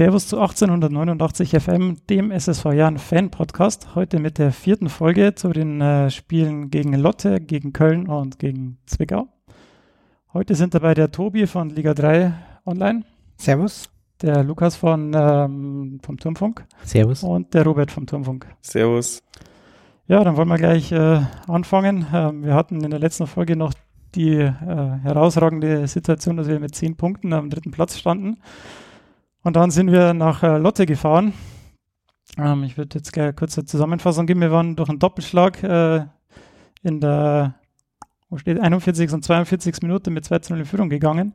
Servus zu 1889 FM, dem SSV Jahren Fan Podcast. Heute mit der vierten Folge zu den äh, Spielen gegen Lotte, gegen Köln und gegen Zwickau. Heute sind dabei der Tobi von Liga 3 Online. Servus. Der Lukas von, ähm, vom Turmfunk. Servus. Und der Robert vom Turmfunk. Servus. Ja, dann wollen wir gleich äh, anfangen. Ähm, wir hatten in der letzten Folge noch die äh, herausragende Situation, dass wir mit zehn Punkten am dritten Platz standen. Und dann sind wir nach äh, Lotte gefahren. Ähm, ich würde jetzt gerne kurz eine Zusammenfassung geben. Wir waren durch einen Doppelschlag äh, in der wo steht 41. und 42. Minute mit 2 zu 0 in Führung gegangen.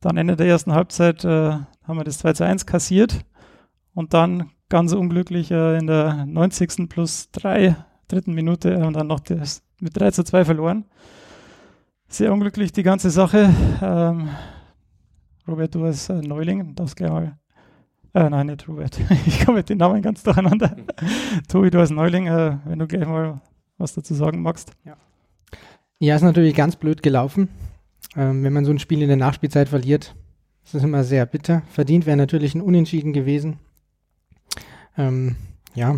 Dann Ende der ersten Halbzeit äh, haben wir das 2 zu 1 kassiert und dann ganz unglücklich äh, in der 90. plus 3 dritten Minute äh, und dann noch das mit 3 zu 2 verloren. Sehr unglücklich die ganze Sache. Ähm, Robert, du als äh, Neuling, das gleich mal äh, nein, nicht Robert. Ich komme mit den Namen ganz durcheinander. Tobi, du als Neuling, äh, wenn du gleich mal was dazu sagen magst. Ja, ja ist natürlich ganz blöd gelaufen. Ähm, wenn man so ein Spiel in der Nachspielzeit verliert, ist das immer sehr bitter. Verdient wäre natürlich ein Unentschieden gewesen. Ähm, ja,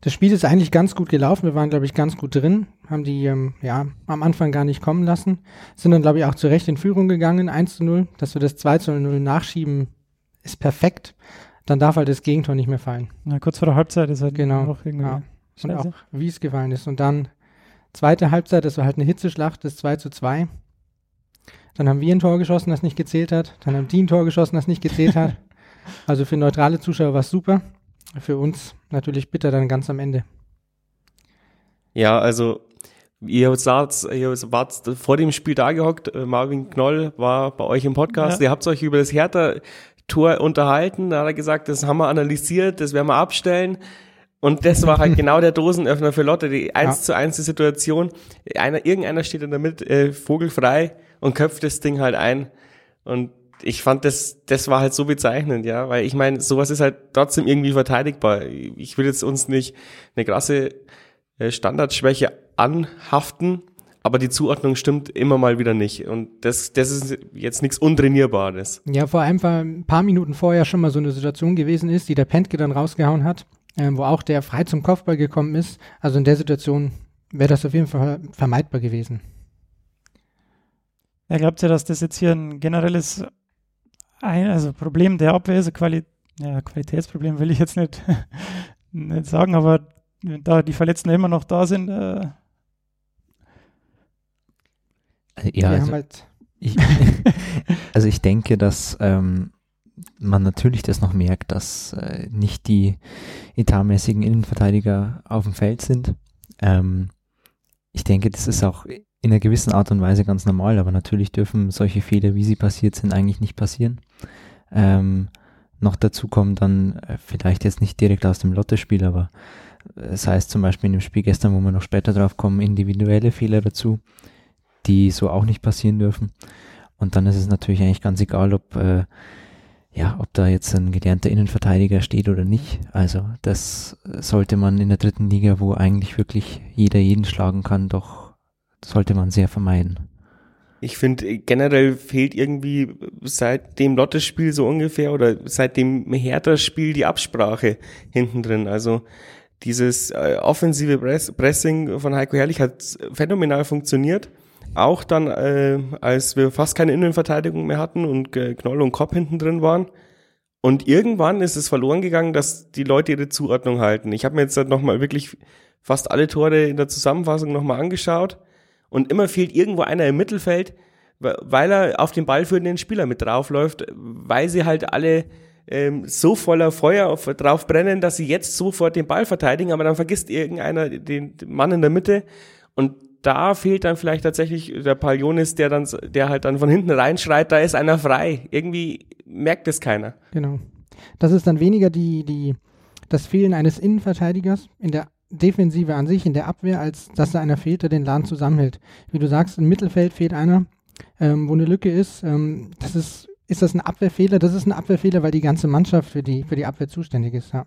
das Spiel ist eigentlich ganz gut gelaufen. Wir waren, glaube ich, ganz gut drin, haben die ähm, ja am Anfang gar nicht kommen lassen, sind dann, glaube ich, auch zu Recht in Führung gegangen, 1 zu 0. Dass wir das 2 zu 0 nachschieben, ist perfekt. Dann darf halt das Gegentor nicht mehr fallen. Na, kurz vor der Halbzeit ist halt genau. noch irgendwie. Ja. Und auch, wie es gefallen ist. Und dann zweite Halbzeit, das war halt eine Hitzeschlacht, das 2 zu 2. Dann haben wir ein Tor geschossen, das nicht gezählt hat. Dann haben die ein Tor geschossen, das nicht gezählt hat. Also für neutrale Zuschauer war es super. Für uns natürlich bitter dann ganz am Ende. Ja, also ihr saht, ihr wart vor dem Spiel da gehockt. Marvin Knoll war bei euch im Podcast. Ja. Ihr habt euch über das Hertha-Tor unterhalten. Da hat er gesagt, das haben wir analysiert, das werden wir abstellen. Und das war halt genau der Dosenöffner für Lotte, die eins ja. zu eins die Situation. Einer, irgendeiner steht in der Mitte, äh, vogelfrei und köpft das Ding halt ein. Und ich fand das, das war halt so bezeichnend, ja, weil ich meine, sowas ist halt trotzdem irgendwie verteidigbar. Ich will jetzt uns nicht eine krasse äh, Standardschwäche anhaften, aber die Zuordnung stimmt immer mal wieder nicht. Und das, das ist jetzt nichts Untrainierbares. Ja, vor allem war ein paar Minuten vorher schon mal so eine Situation gewesen ist, die der Pentke dann rausgehauen hat, äh, wo auch der frei zum Kopfball gekommen ist. Also in der Situation wäre das auf jeden Fall vermeidbar gewesen. Ja, glaubt ihr, dass das jetzt hier ein generelles ein, also Problem der Abwehr ist, Quali ja, Qualitätsproblem will ich jetzt nicht, nicht sagen, aber da die Verletzten immer noch da sind. Äh ja, also halt ich, also ich denke, dass ähm, man natürlich das noch merkt, dass äh, nicht die etatmäßigen Innenverteidiger auf dem Feld sind. Ähm, ich denke, das ist auch in einer gewissen Art und Weise ganz normal, aber natürlich dürfen solche Fehler, wie sie passiert sind, eigentlich nicht passieren. Ähm, noch dazu kommen dann äh, vielleicht jetzt nicht direkt aus dem Lottespiel, aber es das heißt zum Beispiel in dem Spiel gestern, wo wir noch später drauf kommen, individuelle Fehler dazu, die so auch nicht passieren dürfen. Und dann ist es natürlich eigentlich ganz egal, ob äh, ja, ob da jetzt ein gelernter Innenverteidiger steht oder nicht. Also das sollte man in der dritten Liga, wo eigentlich wirklich jeder jeden schlagen kann, doch sollte man sehr vermeiden. Ich finde, generell fehlt irgendwie seit dem Lotte-Spiel so ungefähr oder seit dem Hertha-Spiel die Absprache hinten drin. Also dieses äh, offensive Press Pressing von Heiko Herrlich hat phänomenal funktioniert. Auch dann, äh, als wir fast keine Innenverteidigung mehr hatten und äh, Knoll und Kopp hinten drin waren. Und irgendwann ist es verloren gegangen, dass die Leute ihre Zuordnung halten. Ich habe mir jetzt halt nochmal wirklich fast alle Tore in der Zusammenfassung nochmal angeschaut und immer fehlt irgendwo einer im Mittelfeld, weil er auf den ballführenden Spieler mit draufläuft, weil sie halt alle ähm, so voller Feuer auf, drauf brennen, dass sie jetzt sofort den Ball verteidigen, aber dann vergisst irgendeiner den, Mann in der Mitte und da fehlt dann vielleicht tatsächlich der Palionis, der dann, der halt dann von hinten reinschreit, da ist einer frei. Irgendwie merkt es keiner. Genau. Das ist dann weniger die, die, das Fehlen eines Innenverteidigers in der Defensive an sich, in der Abwehr, als dass da einer fehlt, der den Laden zusammenhält. Wie du sagst, im Mittelfeld fehlt einer, ähm, wo eine Lücke ist. Ähm, das ist, ist das ein Abwehrfehler? Das ist ein Abwehrfehler, weil die ganze Mannschaft für die, für die Abwehr zuständig ist, ja.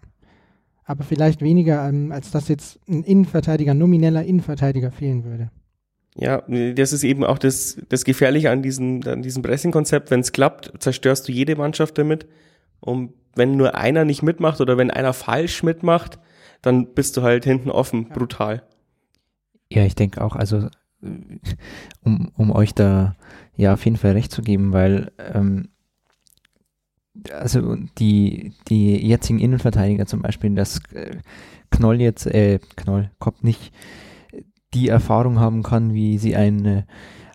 Aber vielleicht weniger, ähm, als dass jetzt ein Innenverteidiger, nomineller Innenverteidiger fehlen würde. Ja, das ist eben auch das, das Gefährliche an diesem, an diesem Pressing-Konzept. Wenn es klappt, zerstörst du jede Mannschaft damit. Und wenn nur einer nicht mitmacht oder wenn einer falsch mitmacht, dann bist du halt hinten offen, brutal. Ja, ich denke auch, also um, um euch da ja auf jeden Fall recht zu geben, weil ähm, also die, die jetzigen Innenverteidiger zum Beispiel, dass äh, Knoll jetzt, äh, Knoll, Kopp nicht die Erfahrung haben kann, wie sie eine,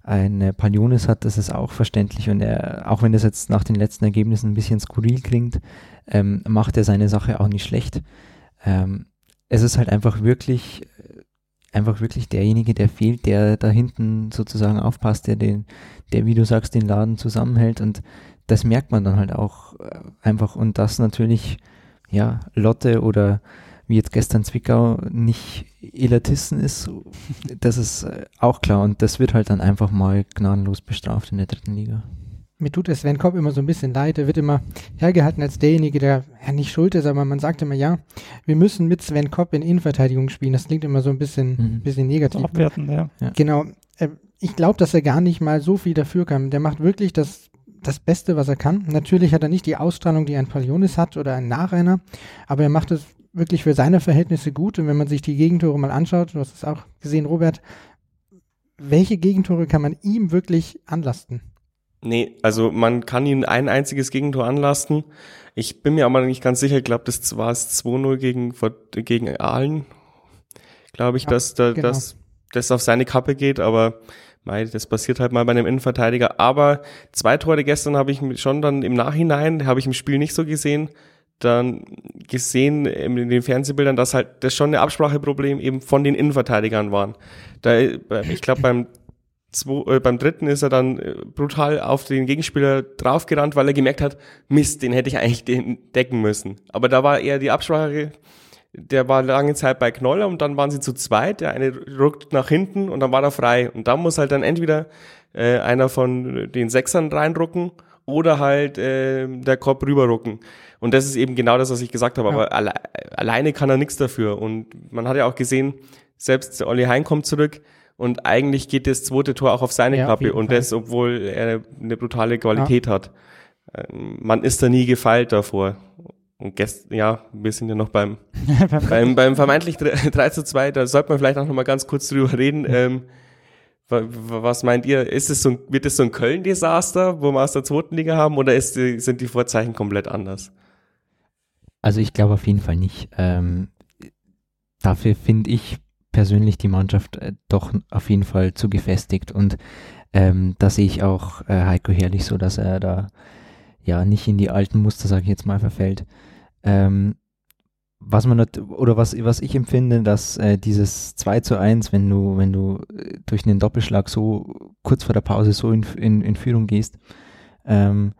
eine Palionis hat, das ist auch verständlich und er, auch wenn das jetzt nach den letzten Ergebnissen ein bisschen skurril klingt, ähm, macht er seine Sache auch nicht schlecht. Ähm, es ist halt einfach wirklich einfach wirklich derjenige, der fehlt, der da hinten sozusagen aufpasst, der den, der, wie du sagst, den Laden zusammenhält und das merkt man dann halt auch äh, einfach und das natürlich, ja, Lotte oder wie jetzt gestern Zwickau nicht Elatisten ist, das ist äh, auch klar und das wird halt dann einfach mal gnadenlos bestraft in der dritten Liga mir tut es Sven Kopp immer so ein bisschen leid. Er wird immer hergehalten als derjenige, der ja nicht schuld ist, aber man sagt immer, ja, wir müssen mit Sven Kopp in Innenverteidigung spielen. Das klingt immer so ein bisschen, mhm. bisschen negativ. Abwerten, ja. ja. Genau. Äh, ich glaube, dass er gar nicht mal so viel dafür kann. Der macht wirklich das, das Beste, was er kann. Natürlich hat er nicht die Ausstrahlung, die ein Palionis hat oder ein Nachreiner, aber er macht es wirklich für seine Verhältnisse gut. Und wenn man sich die Gegentore mal anschaut, du hast es auch gesehen, Robert, welche Gegentore kann man ihm wirklich anlasten? Nee, also man kann ihn ein einziges Gegentor anlasten. Ich bin mir aber nicht ganz sicher, ich glaube, das war es 2-0 gegen, gegen Aalen. Glaube ich, ja, dass da, genau. dass das auf seine Kappe geht, aber mei, das passiert halt mal bei einem Innenverteidiger. Aber zwei Tore gestern habe ich schon dann im Nachhinein, habe ich im Spiel nicht so gesehen, dann gesehen in den Fernsehbildern, dass halt das schon eine Abspracheproblem eben von den Innenverteidigern waren. Da, ich glaube, beim Zwei, äh, beim dritten ist er dann äh, brutal auf den Gegenspieler draufgerannt, weil er gemerkt hat, Mist, den hätte ich eigentlich den decken müssen. Aber da war eher die Absprache, der war lange Zeit bei Knoller und dann waren sie zu zweit, der eine ruckt nach hinten und dann war er frei. Und da muss halt dann entweder äh, einer von den Sechsern reinrucken oder halt äh, der Kopf rüberrucken. Und das ist eben genau das, was ich gesagt habe. Ja. Aber alle, alleine kann er nichts dafür. Und man hat ja auch gesehen, selbst Olli Hein kommt zurück, und eigentlich geht das zweite Tor auch auf seine ja, Kappe und das, obwohl er eine brutale Qualität ja. hat. Ähm, man ist da nie gefeilt davor. Und gestern, ja, wir sind ja noch beim, beim, beim vermeintlich 3 zu 2, da sollte man vielleicht auch noch mal ganz kurz drüber reden. Ähm, was meint ihr? Ist es so ein, wird es so ein Köln-Desaster, wo wir aus der zweiten Liga haben, oder ist, sind die Vorzeichen komplett anders? Also ich glaube auf jeden Fall nicht. Ähm, dafür finde ich persönlich die Mannschaft äh, doch auf jeden Fall zu gefestigt und ähm, da sehe ich auch äh, Heiko Herrlich so, dass er da ja nicht in die alten Muster, sage ich jetzt mal, verfällt. Ähm, was man oder was, was ich empfinde, dass äh, dieses 2 zu 1, wenn du, wenn du äh, durch einen Doppelschlag so kurz vor der Pause so in, in, in Führung gehst, ähm,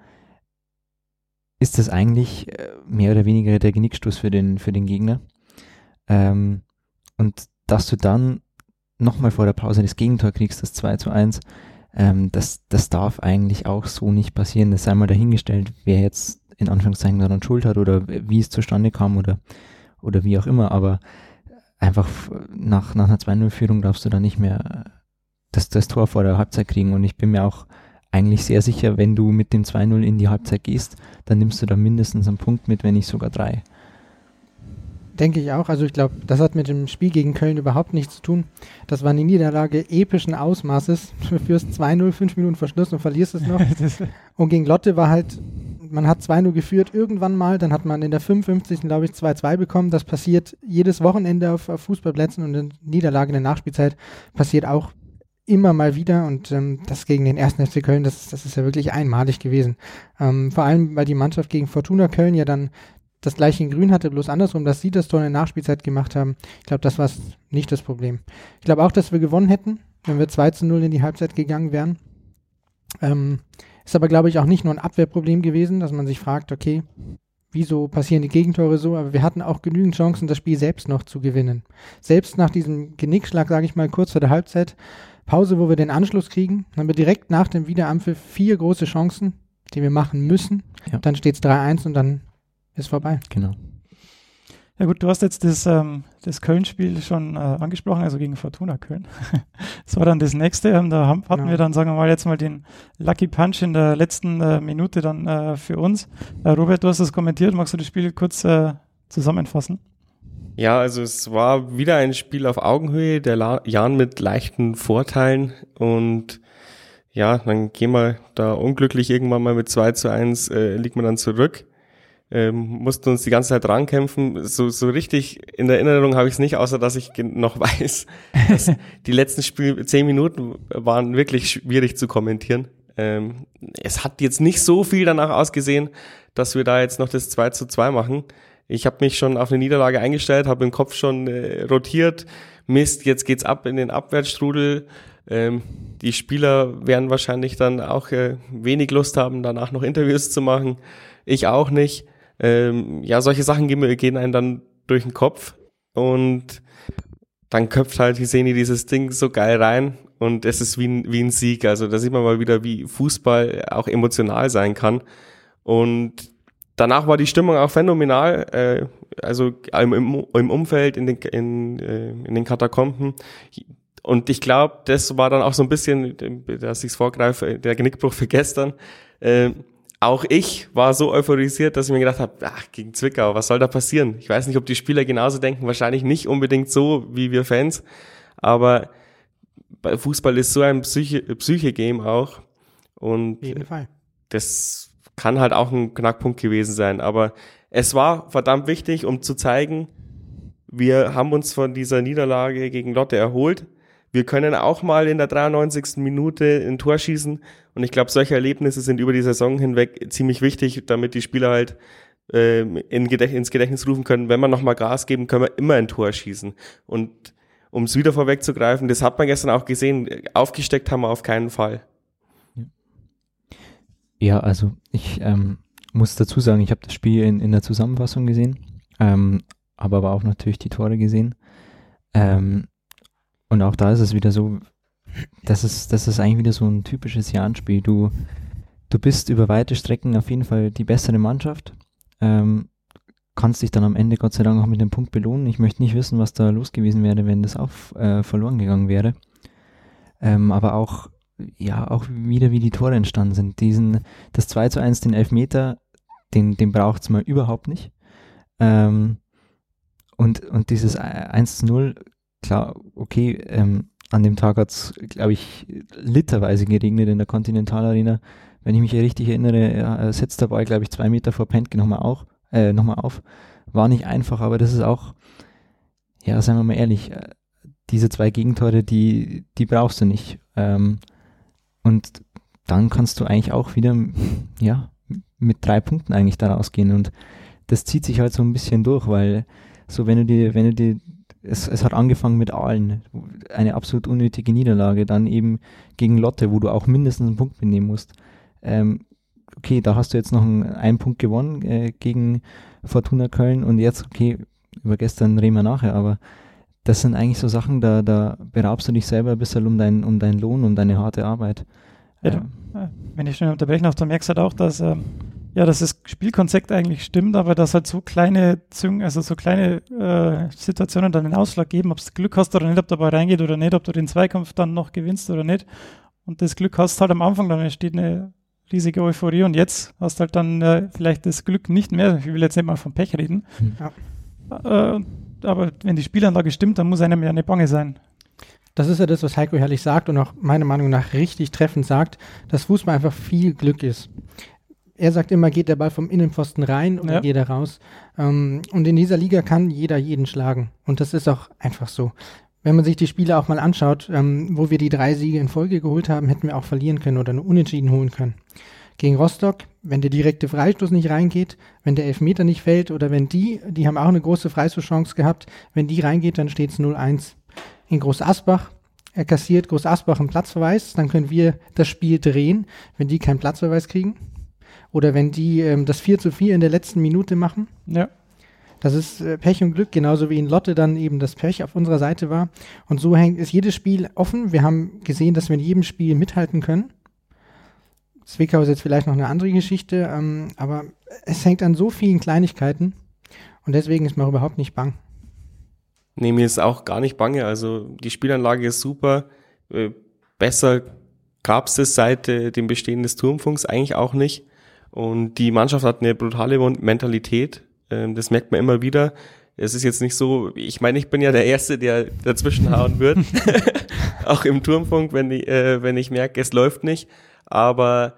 ist das eigentlich äh, mehr oder weniger der Genickstoß für den, für den Gegner. Ähm, und dass du dann nochmal vor der Pause das Gegentor kriegst, das 2 zu 1, ähm, das, das darf eigentlich auch so nicht passieren. Das sei mal dahingestellt, wer jetzt in Anführungszeichen daran schuld hat oder wie es zustande kam oder, oder wie auch immer. Aber einfach nach, nach einer 2-0-Führung darfst du dann nicht mehr das, das Tor vor der Halbzeit kriegen. Und ich bin mir auch eigentlich sehr sicher, wenn du mit dem 2-0 in die Halbzeit gehst, dann nimmst du da mindestens einen Punkt mit, wenn nicht sogar drei. Denke ich auch. Also ich glaube, das hat mit dem Spiel gegen Köln überhaupt nichts zu tun. Das war eine Niederlage epischen Ausmaßes. Du führst 2-0, 5 Minuten Verschluss und verlierst es noch. und gegen Lotte war halt, man hat 2-0 geführt irgendwann mal, dann hat man in der 55. glaube ich 2-2 bekommen. Das passiert jedes Wochenende auf, auf Fußballplätzen und eine Niederlage in der Nachspielzeit passiert auch immer mal wieder und ähm, das gegen den ersten FC Köln, das, das ist ja wirklich einmalig gewesen. Ähm, vor allem, weil die Mannschaft gegen Fortuna Köln ja dann das gleiche in Grün hatte, bloß andersrum, dass sie das Tor in der Nachspielzeit gemacht haben. Ich glaube, das war nicht das Problem. Ich glaube auch, dass wir gewonnen hätten, wenn wir 2 zu 0 in die Halbzeit gegangen wären. Ähm, ist aber, glaube ich, auch nicht nur ein Abwehrproblem gewesen, dass man sich fragt, okay, wieso passieren die Gegentore so? Aber wir hatten auch genügend Chancen, das Spiel selbst noch zu gewinnen. Selbst nach diesem Genickschlag, sage ich mal, kurz vor der Halbzeit, Pause, wo wir den Anschluss kriegen, haben wir direkt nach dem Wiederampfiff vier große Chancen, die wir machen müssen. Ja. Dann steht es 3-1 und dann ist vorbei. Genau. Ja gut, du hast jetzt das, ähm, das Köln-Spiel schon äh, angesprochen, also gegen Fortuna Köln. das war dann das nächste. Ähm, da haben, hatten genau. wir dann, sagen wir mal, jetzt mal den Lucky Punch in der letzten äh, Minute dann äh, für uns. Äh, Robert, du hast das kommentiert. Magst du das Spiel kurz äh, zusammenfassen? Ja, also es war wieder ein Spiel auf Augenhöhe, der La Jan mit leichten Vorteilen und ja, dann gehen wir da unglücklich irgendwann mal mit 2 zu 1, äh, liegt man dann zurück ähm, mussten uns die ganze Zeit rankämpfen. So, so richtig in Erinnerung habe ich es nicht, außer dass ich noch weiß, dass die letzten Spiel zehn Minuten waren wirklich schwierig zu kommentieren. Ähm, es hat jetzt nicht so viel danach ausgesehen, dass wir da jetzt noch das 2 zu 2 machen. Ich habe mich schon auf eine Niederlage eingestellt, habe im Kopf schon äh, rotiert. Mist, jetzt geht's ab in den Abwärtsstrudel. Ähm, die Spieler werden wahrscheinlich dann auch äh, wenig Lust haben, danach noch Interviews zu machen. Ich auch nicht. Ähm, ja, solche Sachen gehen, gehen einem dann durch den Kopf und dann köpft halt Hiseni dieses Ding so geil rein und es ist wie ein, wie ein Sieg. Also da sieht man mal wieder, wie Fußball auch emotional sein kann. Und danach war die Stimmung auch phänomenal. Äh, also im, im Umfeld, in den, in, äh, in den Katakomben. Und ich glaube, das war dann auch so ein bisschen, dass ich es vorgreife, der Genickbruch für gestern. Äh, auch ich war so euphorisiert, dass ich mir gedacht habe, ach, gegen Zwickau, was soll da passieren? Ich weiß nicht, ob die Spieler genauso denken, wahrscheinlich nicht unbedingt so wie wir Fans, aber Fußball ist so ein Psyche-Game auch und das kann halt auch ein Knackpunkt gewesen sein, aber es war verdammt wichtig, um zu zeigen, wir haben uns von dieser Niederlage gegen Lotte erholt wir können auch mal in der 93. Minute ein Tor schießen. Und ich glaube, solche Erlebnisse sind über die Saison hinweg ziemlich wichtig, damit die Spieler halt äh, in Gedächt ins Gedächtnis rufen können, wenn wir nochmal Gas geben, können wir immer ein Tor schießen. Und um es wieder vorwegzugreifen, das hat man gestern auch gesehen, aufgesteckt haben wir auf keinen Fall. Ja, also ich ähm, muss dazu sagen, ich habe das Spiel in, in der Zusammenfassung gesehen, ähm, aber auch natürlich die Tore gesehen. Ähm, und auch da ist es wieder so, das ist, das ist eigentlich wieder so ein typisches Jahrenspiel. Du, du bist über weite Strecken auf jeden Fall die bessere Mannschaft. Ähm, kannst dich dann am Ende Gott sei Dank auch mit dem Punkt belohnen. Ich möchte nicht wissen, was da los gewesen wäre, wenn das auch äh, verloren gegangen wäre. Ähm, aber auch, ja, auch wieder wie die Tore entstanden sind. Diesen, das 2 zu 1, den Elfmeter, den, den braucht es mal überhaupt nicht. Ähm, und, und dieses 1 zu 0 klar, okay, ähm, an dem Tag hat es, glaube ich, literweise geregnet in der Continental Arena. Wenn ich mich richtig erinnere, ja, setzt der Ball, glaube ich, zwei Meter vor Pentke nochmal äh, nochmal auf. War nicht einfach, aber das ist auch, ja, sagen wir mal ehrlich, äh, diese zwei Gegentore, die, die brauchst du nicht. Ähm, und dann kannst du eigentlich auch wieder, ja, mit drei Punkten eigentlich da rausgehen. Und das zieht sich halt so ein bisschen durch, weil so wenn du dir, wenn du dir es, es hat angefangen mit Aalen, eine absolut unnötige Niederlage, dann eben gegen Lotte, wo du auch mindestens einen Punkt mitnehmen musst. Ähm, okay, da hast du jetzt noch einen, einen Punkt gewonnen äh, gegen Fortuna Köln und jetzt, okay, über gestern reden wir nachher, aber das sind eigentlich so Sachen, da, da beraubst du dich selber ein bisschen um, dein, um deinen Lohn, um deine harte Arbeit. Ja, ähm, wenn ich schnell unterbrechen darf, du merkst halt auch, dass ähm, ja, dass das Spielkonzept eigentlich stimmt, aber dass halt so kleine Züng, also so kleine äh, Situationen dann den Ausschlag geben, ob du Glück hast oder nicht, ob dabei reingeht oder nicht, ob du den Zweikampf dann noch gewinnst oder nicht. Und das Glück hast halt am Anfang, dann entsteht eine riesige Euphorie und jetzt hast halt dann äh, vielleicht das Glück nicht mehr. Ich will jetzt nicht mal vom Pech reden. Hm. Ja. Äh, aber wenn die Spielanlage stimmt, dann muss einem ja eine Bange sein. Das ist ja das, was Heiko Herrlich sagt und auch meiner Meinung nach richtig treffend sagt, dass Fußball einfach viel Glück ist er sagt immer, geht der Ball vom Innenpfosten rein oder ja. geht er raus. Ähm, und in dieser Liga kann jeder jeden schlagen. Und das ist auch einfach so. Wenn man sich die Spiele auch mal anschaut, ähm, wo wir die drei Siege in Folge geholt haben, hätten wir auch verlieren können oder nur unentschieden holen können. Gegen Rostock, wenn der direkte Freistoß nicht reingeht, wenn der Elfmeter nicht fällt oder wenn die, die haben auch eine große Freistoßchance gehabt, wenn die reingeht, dann steht es 0-1. In Groß Asbach, er kassiert Groß Asbach einen Platzverweis, dann können wir das Spiel drehen, wenn die keinen Platzverweis kriegen. Oder wenn die ähm, das 4 zu 4 in der letzten Minute machen. Ja. Das ist äh, Pech und Glück, genauso wie in Lotte dann eben das Pech auf unserer Seite war. Und so hängt, ist jedes Spiel offen. Wir haben gesehen, dass wir in jedem Spiel mithalten können. Zwickau ist jetzt vielleicht noch eine andere Geschichte, ähm, aber es hängt an so vielen Kleinigkeiten. Und deswegen ist mir überhaupt nicht bang. Nee, mir ist auch gar nicht bange. Also die Spielanlage ist super. Äh, besser gab es das seit äh, dem Bestehen des Turmfunks eigentlich auch nicht. Und die Mannschaft hat eine brutale Mentalität. Ähm, das merkt man immer wieder. Es ist jetzt nicht so, ich meine, ich bin ja der Erste, der dazwischen hauen wird. auch im Turmfunk, wenn ich, äh, wenn ich merke, es läuft nicht. Aber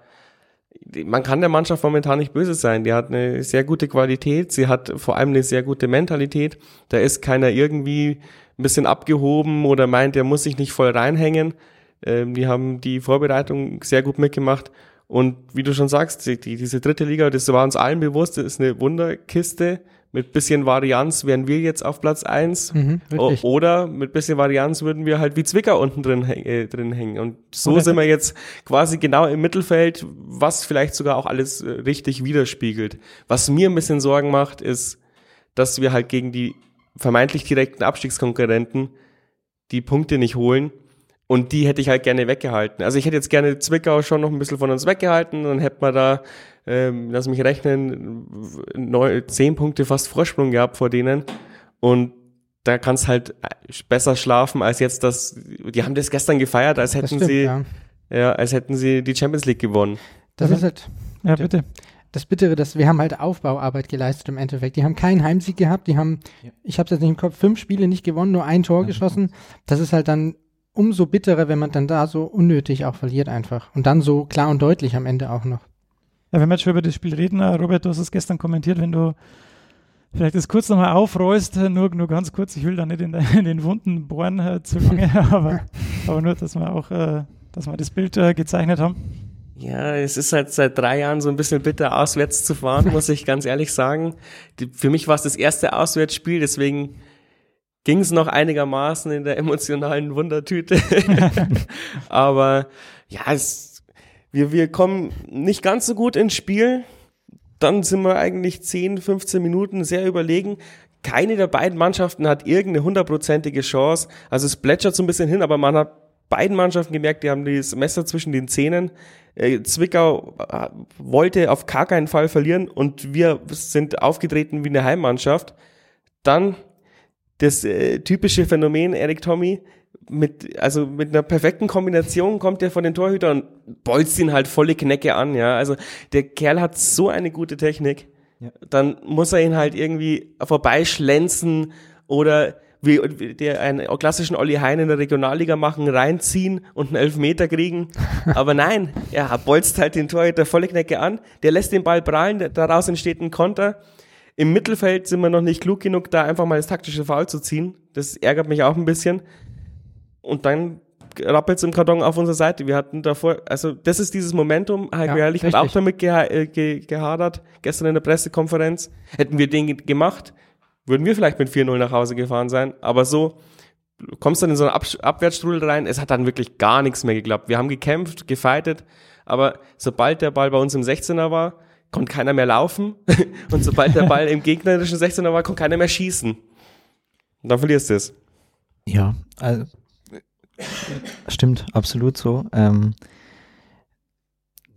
man kann der Mannschaft momentan nicht böse sein. Die hat eine sehr gute Qualität. Sie hat vor allem eine sehr gute Mentalität. Da ist keiner irgendwie ein bisschen abgehoben oder meint, er muss sich nicht voll reinhängen. Ähm, die haben die Vorbereitung sehr gut mitgemacht. Und wie du schon sagst, die, diese dritte Liga, das war uns allen bewusst, das ist eine Wunderkiste. Mit bisschen Varianz wären wir jetzt auf Platz eins mhm, oder mit bisschen Varianz würden wir halt wie Zwicker unten drin, äh, drin hängen. Und so oder sind wir jetzt quasi genau im Mittelfeld, was vielleicht sogar auch alles äh, richtig widerspiegelt. Was mir ein bisschen Sorgen macht, ist, dass wir halt gegen die vermeintlich direkten Abstiegskonkurrenten die Punkte nicht holen und die hätte ich halt gerne weggehalten. Also ich hätte jetzt gerne Zwickau schon noch ein bisschen von uns weggehalten. Dann hätte man da, ähm, lass mich rechnen, neun, zehn Punkte fast Vorsprung gehabt vor denen. Und da kannst halt besser schlafen als jetzt das. Die haben das gestern gefeiert, als hätten stimmt, sie, ja. ja. als hätten sie die Champions League gewonnen. Das mhm. ist halt. Ja, bitte. Das Bittere, dass wir haben halt Aufbauarbeit geleistet im Endeffekt. Die haben keinen Heimsieg gehabt, die haben, ja. ich habe es jetzt nicht im Kopf, fünf Spiele nicht gewonnen, nur ein Tor ja. geschossen. Das ist halt dann umso bitterer, wenn man dann da so unnötig auch verliert einfach. Und dann so klar und deutlich am Ende auch noch. Ja, wenn wir jetzt schon über das Spiel reden, äh, Robert, du hast es gestern kommentiert, wenn du vielleicht das kurz nochmal aufrollst, äh, nur, nur ganz kurz, ich will da nicht in, in den Wunden bohren äh, zu lange, aber, aber nur, dass wir auch, äh, dass wir das Bild äh, gezeichnet haben. Ja, es ist halt seit drei Jahren so ein bisschen bitter, auswärts zu fahren, muss ich ganz ehrlich sagen. Die, für mich war es das erste Auswärtsspiel, deswegen ging es noch einigermaßen in der emotionalen Wundertüte. Aber ja, es, wir, wir kommen nicht ganz so gut ins Spiel. Dann sind wir eigentlich 10, 15 Minuten sehr überlegen. Keine der beiden Mannschaften hat irgendeine hundertprozentige Chance. Also es plätschert so ein bisschen hin, aber man hat beiden Mannschaften gemerkt, die haben das Messer zwischen den Zähnen. Äh, Zwickau äh, wollte auf gar keinen Fall verlieren und wir sind aufgetreten wie eine Heimmannschaft. Dann das äh, typische Phänomen Eric Tommy mit also mit einer perfekten Kombination kommt er von den Torhütern und bolzt ihn halt volle Knecke an, ja. Also der Kerl hat so eine gute Technik. Ja. Dann muss er ihn halt irgendwie vorbeischlänzen oder wie, wie der einen klassischen Olli Hein in der Regionalliga machen, reinziehen und einen Elfmeter kriegen. Aber nein, er bolzt halt den Torhüter volle Knecke an, der lässt den Ball prallen, daraus entsteht ein Konter im Mittelfeld sind wir noch nicht klug genug, da einfach mal das taktische Foul zu ziehen. Das ärgert mich auch ein bisschen. Und dann rappelt es im Karton auf unserer Seite. Wir hatten davor, also das ist dieses Momentum. Heiko ja, Herrlich hat auch damit geha äh, ge gehadert, gestern in der Pressekonferenz. Hätten wir den gemacht, würden wir vielleicht mit 4-0 nach Hause gefahren sein. Aber so kommst du dann in so einen Ab Abwärtsstrudel rein. Es hat dann wirklich gar nichts mehr geklappt. Wir haben gekämpft, gefeitet, aber sobald der Ball bei uns im 16er war, konnte keiner mehr laufen. Und sobald der Ball im gegnerischen 16er war, konnte keiner mehr schießen. Und dann verlierst du es. Ja, also, stimmt, absolut so. Ähm,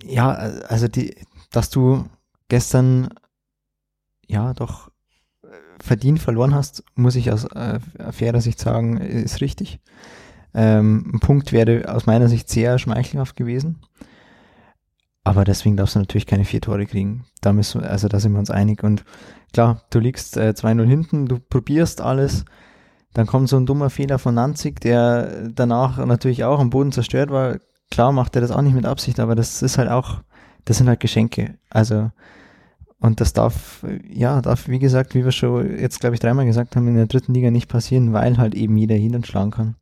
ja, also die, dass du gestern ja doch verdient verloren hast, muss ich aus äh, fairer Sicht sagen, ist richtig. Ähm, ein Punkt wäre aus meiner Sicht sehr schmeichelhaft gewesen. Aber deswegen darfst du natürlich keine vier Tore kriegen. Da müssen also da sind wir uns einig. Und klar, du liegst äh, 2-0 hinten, du probierst alles. Dann kommt so ein dummer Fehler von Nanzig, der danach natürlich auch am Boden zerstört war. Klar macht er das auch nicht mit Absicht, aber das ist halt auch, das sind halt Geschenke. Also, und das darf, ja, darf, wie gesagt, wie wir schon jetzt, glaube ich, dreimal gesagt haben, in der dritten Liga nicht passieren, weil halt eben jeder hin schlagen kann.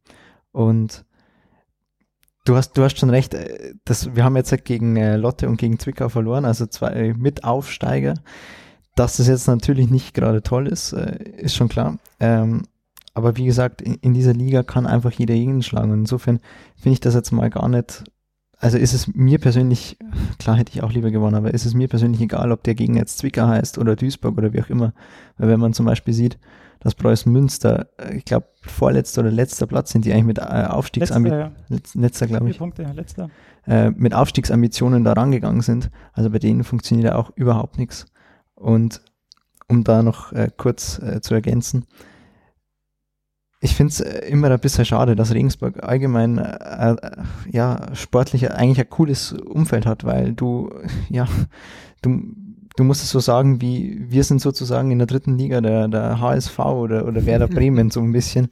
Und Du hast, du hast schon recht. Äh, das, wir haben jetzt halt gegen äh, Lotte und gegen Zwickau verloren, also zwei Mitaufsteiger. Dass das jetzt natürlich nicht gerade toll ist, äh, ist schon klar. Ähm, aber wie gesagt, in, dieser Liga kann einfach jeder jeden schlagen. Und insofern finde ich das jetzt mal gar nicht. Also ist es mir persönlich, klar hätte ich auch lieber gewonnen, aber ist es mir persönlich egal, ob der gegen jetzt Zwickau heißt oder Duisburg oder wie auch immer. Weil wenn man zum Beispiel sieht, dass Preußen Münster, äh, ich glaube, vorletzter oder letzter Platz sind die eigentlich mit äh, Aufstiegsambitionen, letzter, ja. letzter glaube ich, Punkte, letzter. Äh, mit Aufstiegsambitionen da rangegangen sind. Also bei denen funktioniert ja auch überhaupt nichts. Und um da noch äh, kurz äh, zu ergänzen. Ich finde es immer ein bisschen schade, dass Regensburg allgemein äh, ja sportlich eigentlich ein cooles Umfeld hat, weil du ja du du musst es so sagen, wie wir sind sozusagen in der dritten Liga der, der HSV oder, oder Werder Bremen so ein bisschen.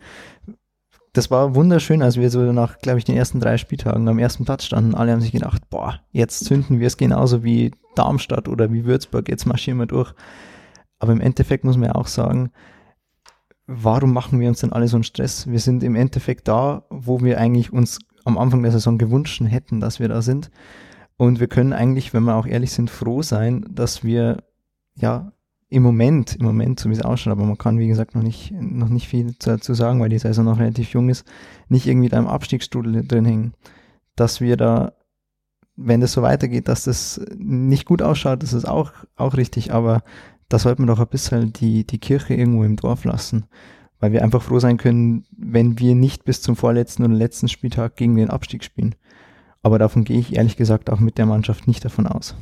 Das war wunderschön, als wir so nach, glaube ich, den ersten drei Spieltagen am ersten Platz standen. Alle haben sich gedacht, boah, jetzt zünden wir es genauso wie Darmstadt oder wie Würzburg, jetzt marschieren wir durch. Aber im Endeffekt muss man ja auch sagen, warum machen wir uns denn alle so einen Stress? Wir sind im Endeffekt da, wo wir eigentlich uns am Anfang der Saison gewünscht hätten, dass wir da sind. Und wir können eigentlich, wenn wir auch ehrlich sind, froh sein, dass wir ja im Moment, im Moment, so wie es ausschaut, aber man kann, wie gesagt, noch nicht, noch nicht viel dazu sagen, weil die Saison noch relativ jung ist, nicht irgendwie da im Abstiegsstrudel drin hängen. Dass wir da, wenn das so weitergeht, dass das nicht gut ausschaut, das ist auch, auch richtig, aber da sollte man doch ein bisschen die, die Kirche irgendwo im Dorf lassen. Weil wir einfach froh sein können, wenn wir nicht bis zum vorletzten oder letzten Spieltag gegen den Abstieg spielen. Aber davon gehe ich ehrlich gesagt auch mit der Mannschaft nicht davon aus.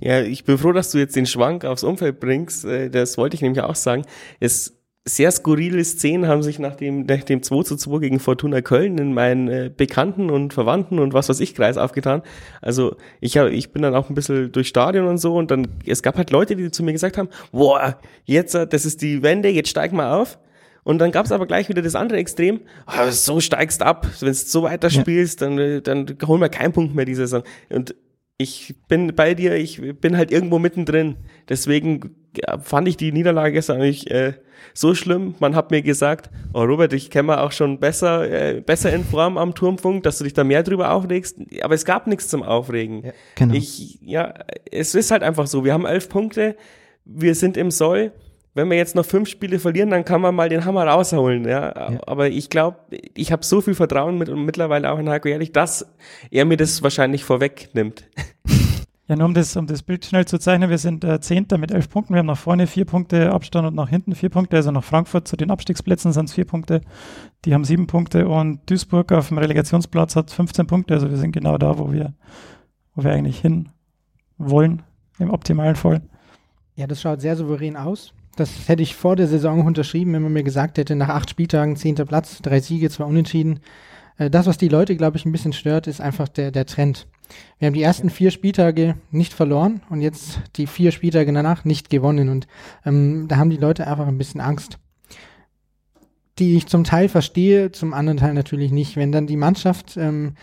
Ja, ich bin froh, dass du jetzt den Schwank aufs Umfeld bringst. Äh, das wollte ich nämlich auch sagen. Es sehr skurrile Szenen haben sich nach dem, nach dem 2 zu 2 gegen Fortuna Köln in meinen äh, Bekannten und Verwandten und was weiß ich Kreis aufgetan. Also ich hab, ich bin dann auch ein bisschen durch Stadion und so und dann, es gab halt Leute, die zu mir gesagt haben, boah, jetzt, äh, das ist die Wende, jetzt steig mal auf. Und dann gab es aber gleich wieder das andere Extrem. Oh, so steigst ab, wenn du so weiterspielst, ja. dann, dann holen wir keinen Punkt mehr diese Saison. Und ich bin bei dir, ich bin halt irgendwo mittendrin. Deswegen fand ich die Niederlage gestern nicht äh, so schlimm. Man hat mir gesagt, oh Robert, ich kenne auch schon besser, äh, besser in Form am Turmfunk, dass du dich da mehr drüber aufregst. Aber es gab nichts zum Aufregen. Ja, genau. Ich, ja, es ist halt einfach so. Wir haben elf Punkte, wir sind im Soll wenn wir jetzt noch fünf Spiele verlieren, dann kann man mal den Hammer rausholen. Ja, ja. aber ich glaube, ich habe so viel Vertrauen mit und mittlerweile auch in Heiko Ehrlich, dass er mir das wahrscheinlich vorwegnimmt. Ja, nur um das, um das Bild schnell zu zeichnen, wir sind äh, Zehnter mit elf Punkten. Wir haben nach vorne vier Punkte Abstand und nach hinten vier Punkte. Also nach Frankfurt zu den Abstiegsplätzen sind es vier Punkte. Die haben sieben Punkte und Duisburg auf dem Relegationsplatz hat 15 Punkte. Also wir sind genau da, wo wir, wo wir eigentlich hin wollen, im optimalen Fall. Ja, das schaut sehr souverän aus. Das hätte ich vor der Saison unterschrieben, wenn man mir gesagt hätte, nach acht Spieltagen zehnter Platz, drei Siege, zwei Unentschieden. Äh, das, was die Leute, glaube ich, ein bisschen stört, ist einfach der, der Trend. Wir haben die ersten vier Spieltage nicht verloren und jetzt die vier Spieltage danach nicht gewonnen. Und ähm, da haben die Leute einfach ein bisschen Angst. Die ich zum Teil verstehe, zum anderen Teil natürlich nicht. Wenn dann die Mannschaft ähm,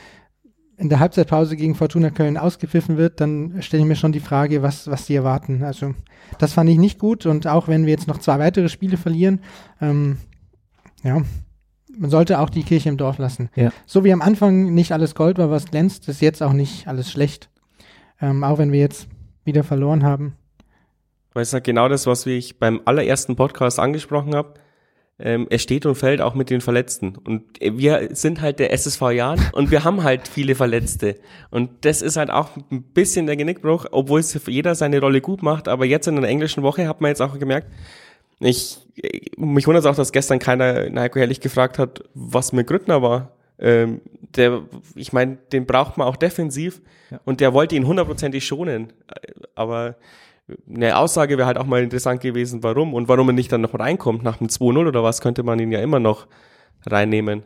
in der Halbzeitpause gegen Fortuna Köln ausgepfiffen wird, dann stelle ich mir schon die Frage, was, was die erwarten. Also das fand ich nicht gut und auch wenn wir jetzt noch zwei weitere Spiele verlieren, ähm, ja, man sollte auch die Kirche im Dorf lassen. Ja. So wie am Anfang nicht alles Gold war, was glänzt, ist jetzt auch nicht alles schlecht. Ähm, auch wenn wir jetzt wieder verloren haben. Weil es ja genau das, was ich beim allerersten Podcast angesprochen habe ähm, es steht und fällt auch mit den Verletzten. Und wir sind halt der SSV Jahren und wir haben halt viele Verletzte. Und das ist halt auch ein bisschen der Genickbruch, obwohl es jeder seine Rolle gut macht. Aber jetzt in der englischen Woche hat man jetzt auch gemerkt, ich, mich wundert es auch, dass gestern keiner Heiko Herrlich gefragt hat, was mit Grüttner war. Ähm, der, ich meine, den braucht man auch defensiv ja. und der wollte ihn hundertprozentig schonen. Aber eine Aussage wäre halt auch mal interessant gewesen, warum und warum er nicht dann noch reinkommt. Nach dem 2-0 oder was könnte man ihn ja immer noch reinnehmen.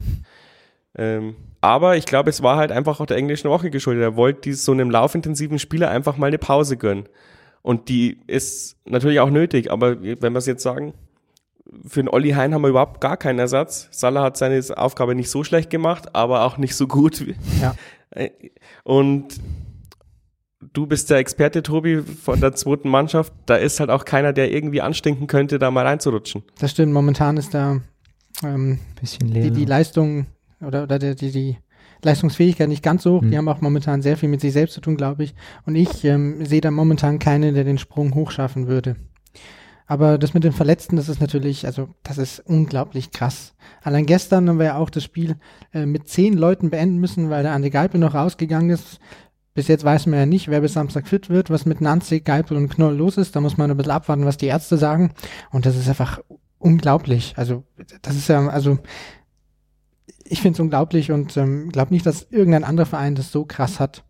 Ähm, aber ich glaube, es war halt einfach auch der englischen Woche geschuldet. Er wollte so einem laufintensiven Spieler einfach mal eine Pause gönnen. Und die ist natürlich auch nötig, aber wenn wir es jetzt sagen, für den Olli Hein haben wir überhaupt gar keinen Ersatz. Salah hat seine Aufgabe nicht so schlecht gemacht, aber auch nicht so gut. Ja. Und du bist der Experte, Tobi, von der zweiten Mannschaft. Da ist halt auch keiner, der irgendwie anstinken könnte, da mal reinzurutschen. Das stimmt. Momentan ist da ähm, bisschen leer. Die, die Leistung oder, oder die, die, die Leistungsfähigkeit nicht ganz so hoch. Mhm. Die haben auch momentan sehr viel mit sich selbst zu tun, glaube ich. Und ich ähm, sehe da momentan keinen, der den Sprung hochschaffen würde. Aber das mit den Verletzten, das ist natürlich, also das ist unglaublich krass. Allein gestern haben wir ja auch das Spiel äh, mit zehn Leuten beenden müssen, weil der Andi Geipel noch rausgegangen ist. Bis jetzt weiß man ja nicht, wer bis Samstag fit wird, was mit Nancy, Geipel und Knoll los ist. Da muss man ein bisschen abwarten, was die Ärzte sagen. Und das ist einfach unglaublich. Also, das ist ja, also, ich finde es unglaublich und ähm, glaube nicht, dass irgendein anderer Verein das so krass hat.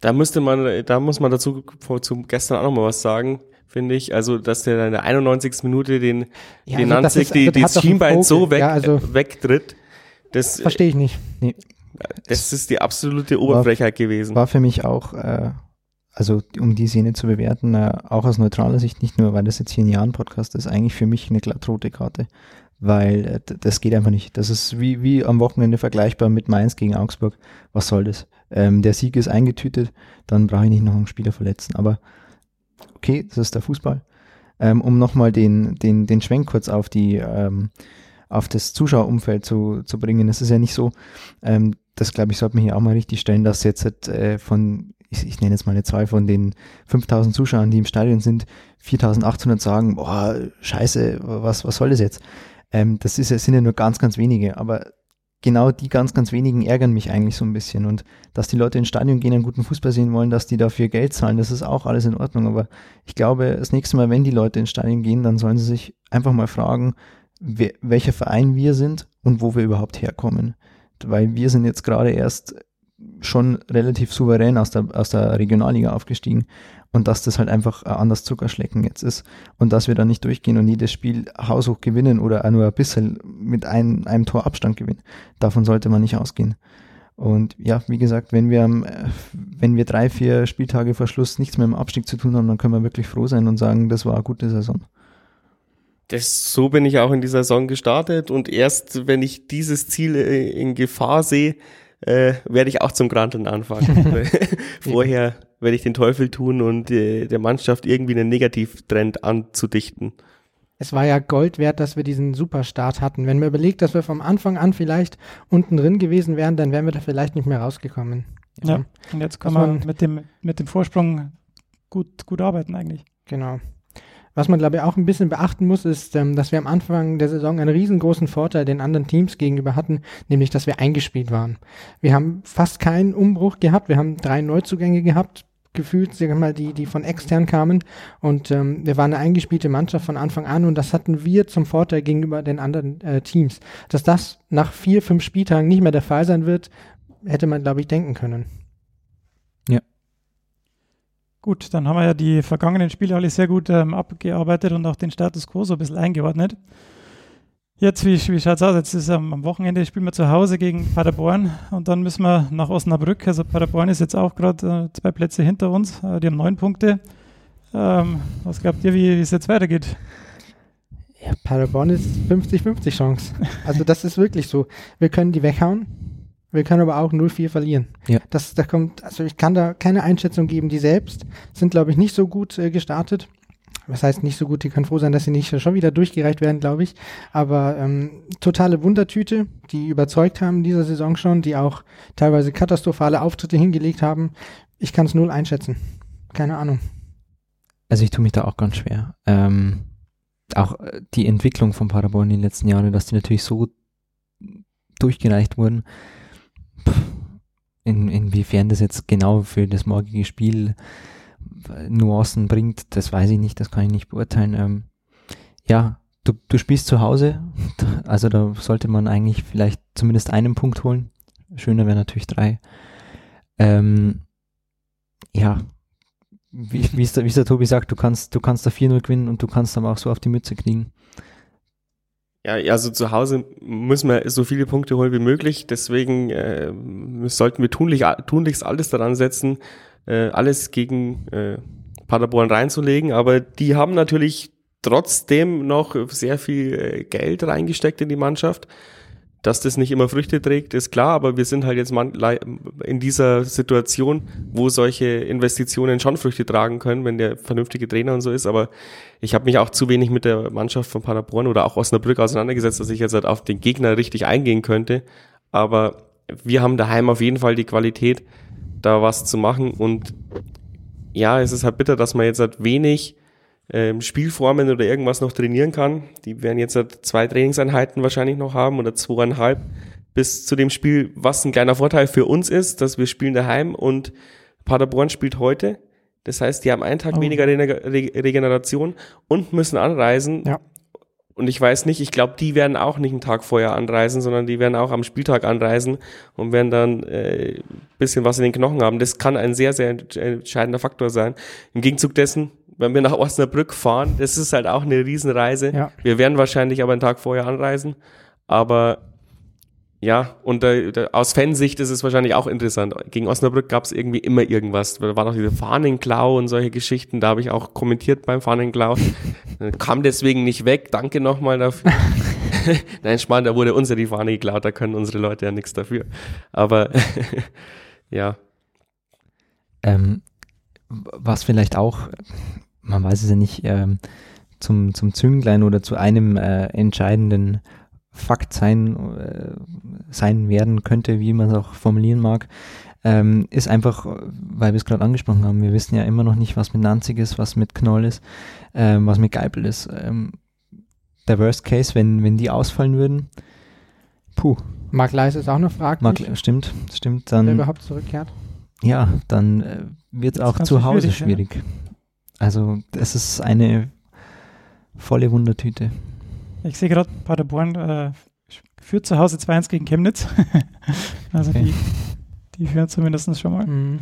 Da müsste man, da muss man dazu zu gestern auch nochmal was sagen. finde ich. Also, dass der in der 91. Minute den, ja, den also Nanzig, die, die Schienbein so weg, ja, also, äh, wegtritt. Das verstehe ich nicht. Nee. Das ist die absolute Oberfrechheit war, gewesen. War für mich auch, äh, also um die Szene zu bewerten, äh, auch aus neutraler Sicht, nicht nur, weil das jetzt hier ein Jahren-Podcast ist, eigentlich für mich eine glattrote Karte. Weil äh, das geht einfach nicht. Das ist wie, wie am Wochenende vergleichbar mit Mainz gegen Augsburg. Was soll das? Ähm, der Sieg ist eingetütet, dann brauche ich nicht noch einen Spieler verletzen. Aber okay, das ist der Fußball. Ähm, um nochmal den, den, den Schwenk kurz auf die ähm, auf das Zuschauerumfeld zu, zu bringen. Es ist ja nicht so, ähm, das glaube ich, sollte man hier auch mal richtig stellen, dass jetzt äh, von, ich, ich nenne jetzt mal eine Zahl von den 5000 Zuschauern, die im Stadion sind, 4800 sagen, boah, scheiße, was, was soll das jetzt? Ähm, das ist, sind ja nur ganz, ganz wenige, aber genau die ganz, ganz wenigen ärgern mich eigentlich so ein bisschen. Und dass die Leute ins Stadion gehen, einen guten Fußball sehen wollen, dass die dafür Geld zahlen, das ist auch alles in Ordnung. Aber ich glaube, das nächste Mal, wenn die Leute ins Stadion gehen, dann sollen sie sich einfach mal fragen, wer, welcher Verein wir sind und wo wir überhaupt herkommen. Weil wir sind jetzt gerade erst schon relativ souverän aus der, aus der Regionalliga aufgestiegen und dass das halt einfach ein anderes Zuckerschlecken jetzt ist und dass wir da nicht durchgehen und jedes Spiel haushoch gewinnen oder nur ein bisschen mit ein, einem Tor Abstand gewinnen. Davon sollte man nicht ausgehen. Und ja, wie gesagt, wenn wir, wenn wir drei, vier Spieltage vor Schluss nichts mehr im Abstieg zu tun haben, dann können wir wirklich froh sein und sagen, das war eine gute Saison. Das, so bin ich auch in dieser Saison gestartet und erst wenn ich dieses Ziel äh, in Gefahr sehe, äh, werde ich auch zum Granteln anfangen. Vorher werde ich den Teufel tun und äh, der Mannschaft irgendwie einen Negativtrend anzudichten. Es war ja Gold wert, dass wir diesen Superstart hatten. Wenn man überlegt, dass wir vom Anfang an vielleicht unten drin gewesen wären, dann wären wir da vielleicht nicht mehr rausgekommen. Ja, ja. und jetzt kann man mit dem, mit dem Vorsprung gut, gut arbeiten eigentlich. Genau. Was man, glaube ich, auch ein bisschen beachten muss, ist, ähm, dass wir am Anfang der Saison einen riesengroßen Vorteil den anderen Teams gegenüber hatten, nämlich, dass wir eingespielt waren. Wir haben fast keinen Umbruch gehabt. Wir haben drei Neuzugänge gehabt, gefühlt, sagen wir mal, die, die von extern kamen. Und ähm, wir waren eine eingespielte Mannschaft von Anfang an und das hatten wir zum Vorteil gegenüber den anderen äh, Teams. Dass das nach vier, fünf Spieltagen nicht mehr der Fall sein wird, hätte man, glaube ich, denken können. Gut, dann haben wir ja die vergangenen Spiele alle sehr gut ähm, abgearbeitet und auch den Status quo so ein bisschen eingeordnet. Jetzt, wie, wie schaut es aus? Jetzt ist ähm, am Wochenende spielen wir zu Hause gegen Paderborn und dann müssen wir nach Osnabrück. Also Paderborn ist jetzt auch gerade äh, zwei Plätze hinter uns. Äh, die haben neun Punkte. Ähm, was glaubt ihr, wie es jetzt weitergeht? Ja, Paderborn ist 50-50 Chance. Also das ist wirklich so. Wir können die weghauen wir können aber auch 0-4 verlieren. Ja. Das, da kommt, also ich kann da keine Einschätzung geben. Die selbst sind, glaube ich, nicht so gut äh, gestartet. Was heißt nicht so gut? Die können froh sein, dass sie nicht schon wieder durchgereicht werden, glaube ich. Aber ähm, totale Wundertüte, die überzeugt haben in dieser Saison schon, die auch teilweise katastrophale Auftritte hingelegt haben. Ich kann es null einschätzen. Keine Ahnung. Also ich tue mich da auch ganz schwer. Ähm, auch äh, die Entwicklung von Paderborn in den letzten Jahren, dass die natürlich so durchgereicht wurden, in, inwiefern das jetzt genau für das morgige Spiel Nuancen bringt, das weiß ich nicht, das kann ich nicht beurteilen. Ähm, ja, du, du spielst zu Hause, also da sollte man eigentlich vielleicht zumindest einen Punkt holen. Schöner wäre natürlich drei. Ähm, ja, wie, wie, es der, wie es der Tobi sagt, du kannst, du kannst da 4-0 gewinnen und du kannst aber auch so auf die Mütze kriegen. Ja, also zu Hause müssen wir so viele Punkte holen wie möglich. Deswegen äh, sollten wir tunlich, tunlichst alles daran setzen, äh, alles gegen äh, Paderborn reinzulegen. Aber die haben natürlich trotzdem noch sehr viel äh, Geld reingesteckt in die Mannschaft. Dass das nicht immer Früchte trägt, ist klar, aber wir sind halt jetzt in dieser Situation, wo solche Investitionen schon Früchte tragen können, wenn der vernünftige Trainer und so ist. Aber ich habe mich auch zu wenig mit der Mannschaft von Paderborn oder auch Osnabrück auseinandergesetzt, dass ich jetzt halt auf den Gegner richtig eingehen könnte. Aber wir haben daheim auf jeden Fall die Qualität, da was zu machen. Und ja, es ist halt bitter, dass man jetzt halt wenig ähm, Spielformen oder irgendwas noch trainieren kann. Die werden jetzt zwei Trainingseinheiten wahrscheinlich noch haben oder zweieinhalb bis zu dem Spiel, was ein kleiner Vorteil für uns ist, dass wir spielen daheim und Paderborn spielt heute. Das heißt, die haben einen Tag oh. weniger Re Regeneration und müssen anreisen. Ja. Und ich weiß nicht, ich glaube, die werden auch nicht einen Tag vorher anreisen, sondern die werden auch am Spieltag anreisen und werden dann äh, bisschen was in den Knochen haben. Das kann ein sehr, sehr entscheidender Faktor sein. Im Gegenzug dessen wenn wir nach Osnabrück fahren, das ist halt auch eine Riesenreise. Ja. Wir werden wahrscheinlich aber einen Tag vorher anreisen, aber ja, und äh, aus Fansicht ist es wahrscheinlich auch interessant. Gegen Osnabrück gab es irgendwie immer irgendwas. Da war noch diese Fahnenklau und solche Geschichten. Da habe ich auch kommentiert beim Fahnenklau. Kam deswegen nicht weg. Danke nochmal dafür. Nein, Schmarrn, da wurde uns ja die Fahne geklaut. Da können unsere Leute ja nichts dafür. Aber ja. Ähm, was vielleicht auch, man weiß es ja nicht, ähm, zum, zum Zünglein oder zu einem äh, entscheidenden Fakt sein, äh, sein werden könnte, wie man es auch formulieren mag, ähm, ist einfach, weil wir es gerade angesprochen haben, wir wissen ja immer noch nicht, was mit Nanzig ist, was mit Knoll ist, ähm, was mit Geipel ist. Ähm, der Worst Case, wenn, wenn die ausfallen würden, puh. Mark Leis ist auch noch fraglich. Mark, stimmt, stimmt. Dann, Wer überhaupt zurückkehrt. Ja, dann äh, wird es auch zu Hause schwierig. schwierig. Ja. Also es ist eine volle Wundertüte. Ich sehe gerade, Paderborn äh, führt zu Hause 2-1 gegen Chemnitz. also okay. die, die führen zumindest schon mal. Mhm.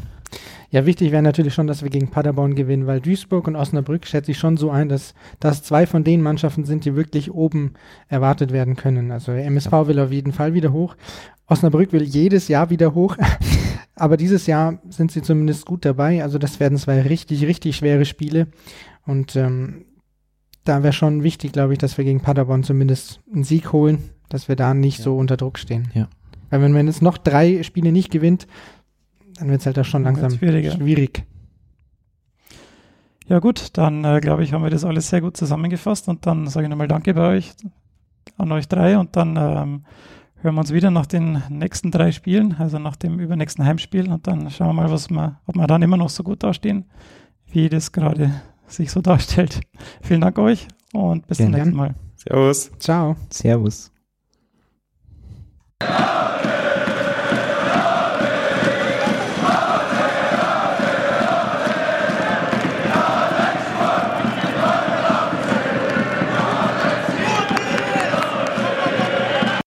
Ja, wichtig wäre natürlich schon, dass wir gegen Paderborn gewinnen, weil Duisburg und Osnabrück schätze ich schon so ein, dass das zwei von den Mannschaften sind, die wirklich oben erwartet werden können. Also MSV will auf jeden Fall wieder hoch. Osnabrück will jedes Jahr wieder hoch. Aber dieses Jahr sind sie zumindest gut dabei. Also das werden zwei richtig, richtig schwere Spiele. Und ähm, da wäre schon wichtig, glaube ich, dass wir gegen Paderborn zumindest einen Sieg holen, dass wir da nicht ja. so unter Druck stehen. Ja. Weil wenn man jetzt noch drei Spiele nicht gewinnt, dann wird es halt da schon langsam schwierig. Ja gut, dann äh, glaube ich, haben wir das alles sehr gut zusammengefasst und dann sage ich nochmal Danke bei euch, an euch drei und dann ähm, hören wir uns wieder nach den nächsten drei Spielen, also nach dem übernächsten Heimspiel und dann schauen wir mal, was wir, ob wir dann immer noch so gut dastehen, wie das gerade sich so darstellt. Vielen Dank euch und bis zum nächsten Mal. Servus. Ciao. Servus.